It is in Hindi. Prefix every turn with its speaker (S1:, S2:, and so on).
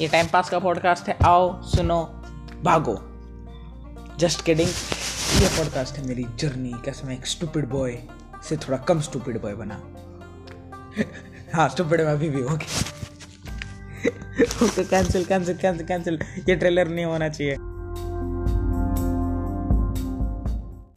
S1: ये टाइम पास का पॉडकास्ट है, आओ, सुनो, भागो। जस्ट किडिंग ये पॉडकास्ट है मेरी जर्नी कैसे मैं एक स्टूपिड बॉय से थोड़ा कम स्टूपिड बॉय बना। हाँ स्टूपिड मैं अभी भी okay okay cancel cancel cancel cancel ये ट्रेलर नहीं होना चाहिए।